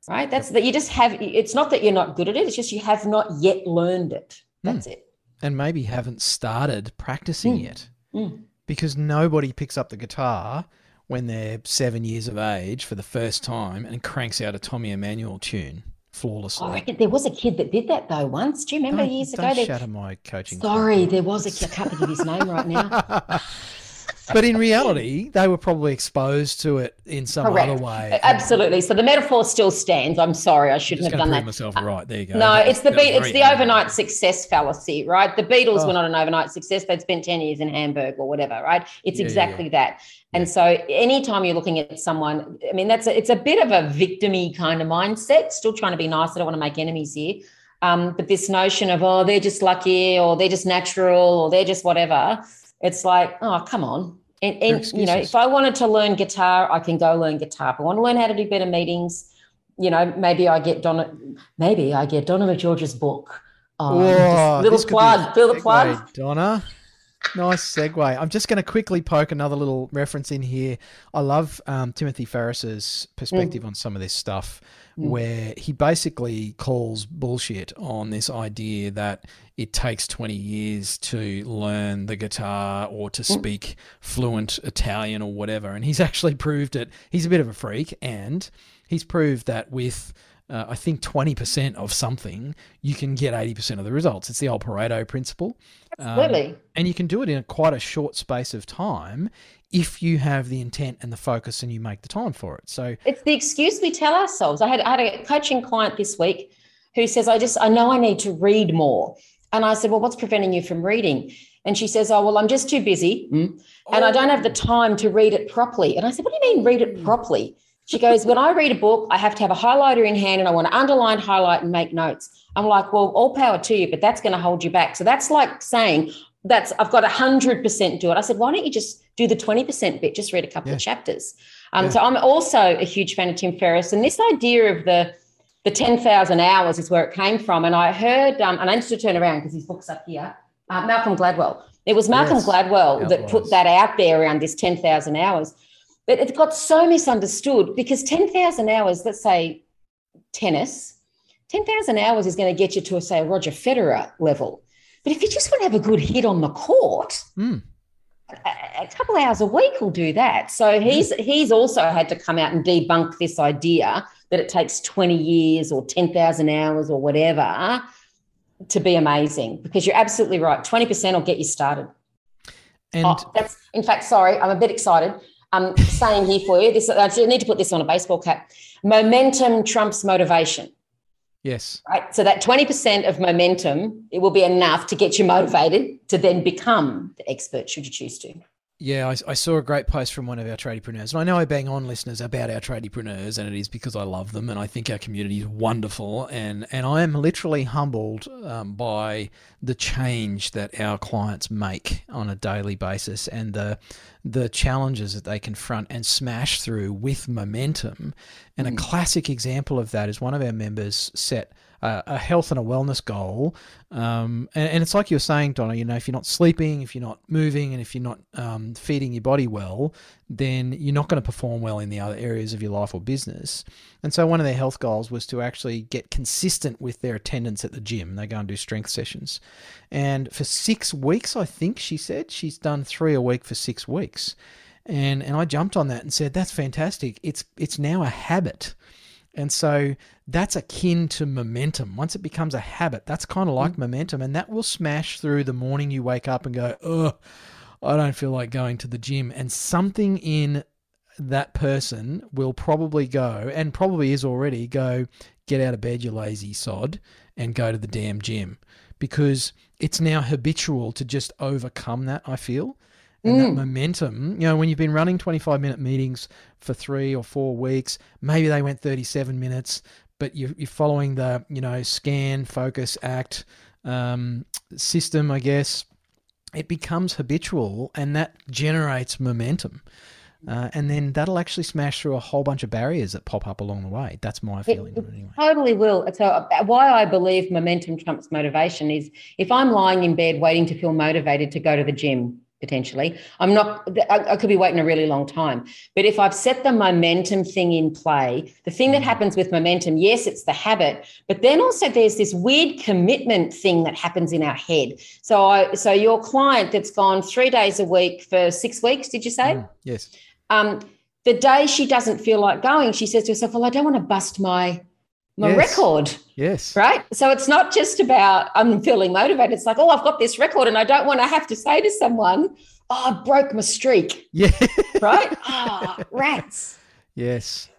Right. That's that you just have. It's not that you're not good at it. It's just you have not yet learned it. Hmm. That's mm. it. And maybe haven't started practicing mm. yet. Mm. Because nobody picks up the guitar when they're seven years of age for the first time and cranks out a Tommy Emmanuel tune flawlessly. I reckon there was a kid that did that though once. Do you remember don't, years don't ago? Shatter my coaching. Sorry, there was a. I can't think of his name right now. but in reality, they were probably exposed to it in some Correct. other way. Absolutely. So the metaphor still stands. I'm sorry, I shouldn't have done that. Myself right there. You go. No, it's the beat. It's the overnight success fallacy, right? The Beatles oh. were not an overnight success. They'd spent ten years in Hamburg or whatever, right? It's yeah, exactly yeah. that. And so, anytime you're looking at someone, I mean, that's a, it's a bit of a victimy kind of mindset. Still trying to be nice. I don't want to make enemies here. Um, but this notion of oh, they're just lucky, or they're just natural, or they're just whatever. It's like, oh, come on and, and you know, if I wanted to learn guitar, I can go learn guitar. If I want to learn how to do better meetings, you know, maybe I get Donna, maybe I get Donna McGeorge's book. Um, Whoa, little plug, feel the plug. Donna. nice segue. I'm just going to quickly poke another little reference in here. I love um, Timothy Ferriss's perspective mm. on some of this stuff, mm. where he basically calls bullshit on this idea that it takes 20 years to learn the guitar or to mm. speak fluent Italian or whatever. And he's actually proved it. He's a bit of a freak, and he's proved that with uh, I think 20% of something, you can get 80% of the results. It's the old Pareto principle. Absolutely. Um, and you can do it in a, quite a short space of time if you have the intent and the focus and you make the time for it. So it's the excuse we tell ourselves. I had, I had a coaching client this week who says, I just, I know I need to read more. And I said, Well, what's preventing you from reading? And she says, Oh, well, I'm just too busy mm, and I don't have the time to read it properly. And I said, What do you mean read it properly? She goes, When I read a book, I have to have a highlighter in hand and I want to underline, highlight, and make notes. I'm like, Well, all power to you, but that's going to hold you back. So that's like saying, that's I've got a 100% do it. I said, why don't you just do the 20% bit? Just read a couple yeah. of chapters. Um, yeah. So I'm also a huge fan of Tim Ferriss. And this idea of the the 10,000 hours is where it came from. And I heard, um, and I need to turn around because his book's up here, uh, Malcolm Gladwell. It was Malcolm yes, Gladwell that put that out there around this 10,000 hours. But it got so misunderstood because 10,000 hours, let's say tennis, 10,000 hours is going to get you to, a, say, a Roger Federer level. But if you just want to have a good hit on the court, mm. a, a, couple hours a week will do that. So he's he's also had to come out and debunk this idea that it takes 20 years or 10,000 hours or whatever to be amazing because you're absolutely right. 20% will get you started. And oh, that's in fact, sorry, I'm a bit excited. I'm saying here for you. This I need to put this on a baseball cap. Momentum trumps motivation. Yes. Right. So that 20% of momentum, it will be enough to get you motivated to then become the expert should you choose to. Yeah, I, I, saw a great post from one of our tradiepreneurs, and I know I bang on listeners about our tradiepreneurs, and it is because I love them, and I think our community is wonderful, and and I am literally humbled um, by the change that our clients make on a daily basis, and the the challenges that they confront and smash through with momentum. And mm. a classic example of that is one of our members set a health and a wellness goal. Um, and, and, it's like you're saying, Donna, you know, if you're not sleeping, if you're not moving, and if you're not um, feeding your body well, then you're not going to perform well in the other areas of your life or business. And so one of their health goals was to actually get consistent with their attendance at the gym. They go and do strength sessions. And for six weeks, I think she said, she's done three a week for six weeks. And, and I jumped on that and said, that's fantastic. It's, it's now a habit. And so that's akin to momentum. Once it becomes a habit, that's kind of like mm. momentum, and that will smash through the morning you wake up and go, oh, I don't feel like going to the gym. And something in that person will probably go, and probably is already, go, get out of bed, you lazy sod, and go to the damn gym. Because it's now habitual to just overcome that, I feel and mm. that momentum. You know, when you've been running 25 minute meetings for three or four weeks, maybe they went 37 minutes, but you're, you're following the, you know, scan, focus, act um, system, I guess. It becomes habitual and that generates momentum. Uh, and then that'll actually smash through a whole bunch of barriers that pop up along the way. That's my feeling. It, it anyway. Totally will. So, uh, why I believe momentum trumps motivation is if I'm lying in bed waiting to feel motivated to go to the gym, potentially. I'm not, I, could be waiting a really long time. But if I've set the momentum thing in play, the thing that mm. happens with momentum, yes, it's the habit, but then also there's this weird commitment thing that happens in our head. So I, so your client that's gone three days a week for six weeks, did you say? Mm, yes. Um, the day she doesn't feel like going, she says to herself, well, I don't want to bust my my yes. record. Yes. Right. So it's not just about I'm feeling motivated. It's like, oh, I've got this record and I don't want to have to say to someone, oh, I broke my streak. Yeah. Right. Ah, oh, rats. Yes.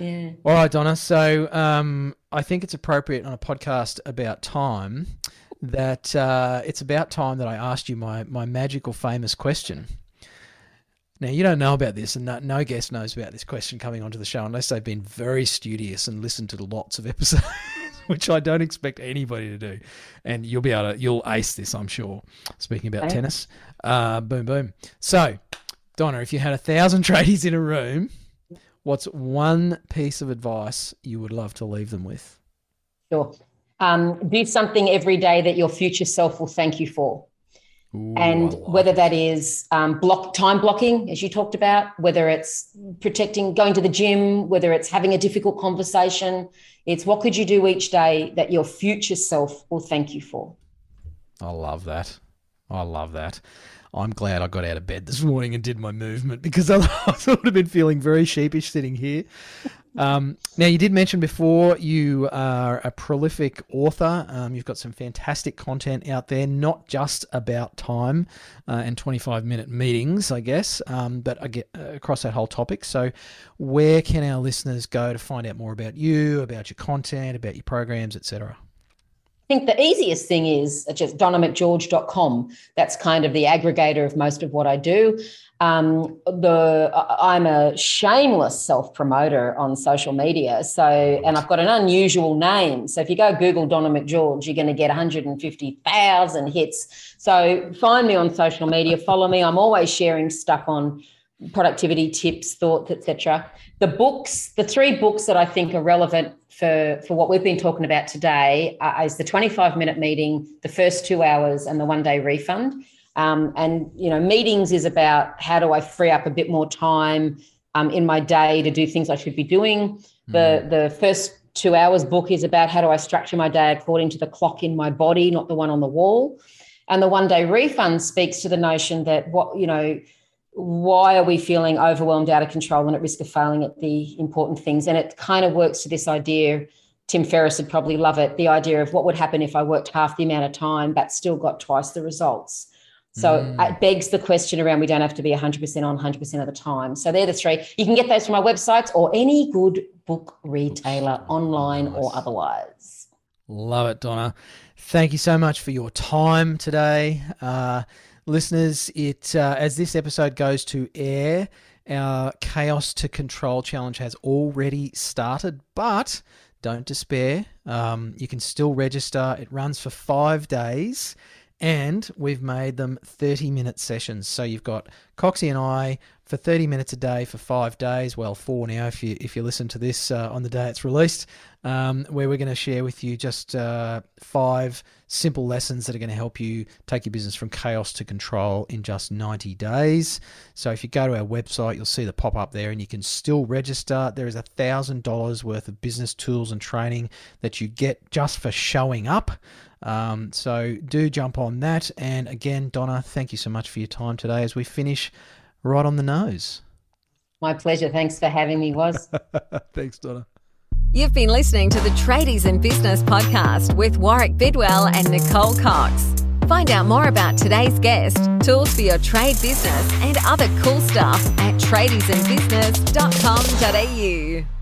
Yeah. All right, Donna. So um, I think it's appropriate on a podcast about time that uh, it's about time that I asked you my, my magical famous question. Now, you don't know about this, and no, no, guest knows about this question coming onto the show unless they've been very studious and listened to lots of episodes, which I don't expect anybody to do. And you'll be able to, you'll ace this, I'm sure. Speaking about okay. tennis, uh, boom, boom. So, Donna, if you had a thousand tradies in a room, what's one piece of advice you would love to leave them with? Sure. Um, do something every day that your future self will thank you for. Ooh, and like whether that is um, block time blocking, as you talked about, whether it's protecting, going to the gym, whether it's having a difficult conversation, it's what could you do each day that your future self will thank you for. I love that. I love that. I'm glad I got out of bed this morning and did my movement because otherwise I would have been feeling very sheepish sitting here. Um, now, you did mention before you are a prolific author. Um, you've got some fantastic content out there, not just about time uh, and 25 minute meetings, I guess, um, but I get uh, across that whole topic. So, where can our listeners go to find out more about you, about your content, about your programs, etc.? I think the easiest thing is just donnamcgeorge.com. That's kind of the aggregator of most of what I do. Um, the I'm a shameless self promoter on social media. So, and I've got an unusual name. So, if you go Google Donna McGeorge, you're going to get 150,000 hits. So, find me on social media, follow me. I'm always sharing stuff on productivity tips, thoughts, etc. The books, the three books that I think are relevant for, for what we've been talking about today uh, is the 25 minute meeting, the first two hours, and the one day refund. Um, and you know, meetings is about how do I free up a bit more time um, in my day to do things I should be doing. The mm. the first two hours book is about how do I structure my day according to the clock in my body, not the one on the wall. And the one day refund speaks to the notion that what you know why are we feeling overwhelmed, out of control, and at risk of failing at the important things? And it kind of works to this idea. Tim Ferriss would probably love it. The idea of what would happen if I worked half the amount of time but still got twice the results. So mm. it begs the question around we don't have to be 100% on 100% of the time. So they're the three. You can get those from our websites or any good book retailer, online nice. or otherwise. Love it, Donna. Thank you so much for your time today. Uh, listeners, it uh, as this episode goes to air, our Chaos to Control challenge has already started, but don't despair. Um, you can still register. It runs for five days, and we've made them 30 minute sessions. So you've got Coxie and I for 30 minutes a day for five days. Well, four now if you if you listen to this uh, on the day it's released, um, where we're going to share with you just uh, five simple lessons that are going to help you take your business from chaos to control in just 90 days. So if you go to our website, you'll see the pop up there, and you can still register. There is a thousand dollars worth of business tools and training that you get just for showing up. Um, so do jump on that. And again, Donna, thank you so much for your time today as we finish right on the nose. My pleasure. Thanks for having me, Waz. Thanks, Donna. You've been listening to the Tradies in Business podcast with Warwick Bidwell and Nicole Cox. Find out more about today's guest, tools for your trade business, and other cool stuff at tradiesinbusiness.com.au.